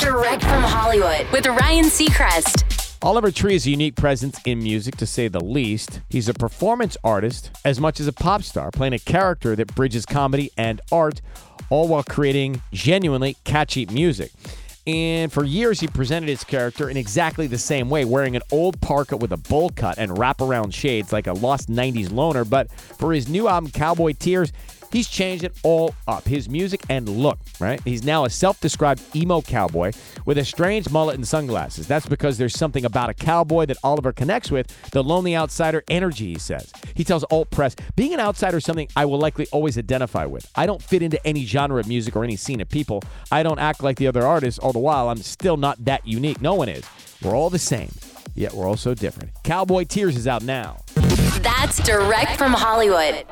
Direct from Hollywood with Ryan Seacrest. Oliver Tree is a unique presence in music, to say the least. He's a performance artist as much as a pop star, playing a character that bridges comedy and art, all while creating genuinely catchy music. And for years, he presented his character in exactly the same way, wearing an old parka with a bowl cut and wraparound shades like a lost 90s loner. But for his new album, Cowboy Tears, He's changed it all up. His music and look, right? He's now a self described emo cowboy with a strange mullet and sunglasses. That's because there's something about a cowboy that Oliver connects with the lonely outsider energy, he says. He tells Alt Press, being an outsider is something I will likely always identify with. I don't fit into any genre of music or any scene of people. I don't act like the other artists, all the while I'm still not that unique. No one is. We're all the same, yet we're all so different. Cowboy Tears is out now. That's direct from Hollywood.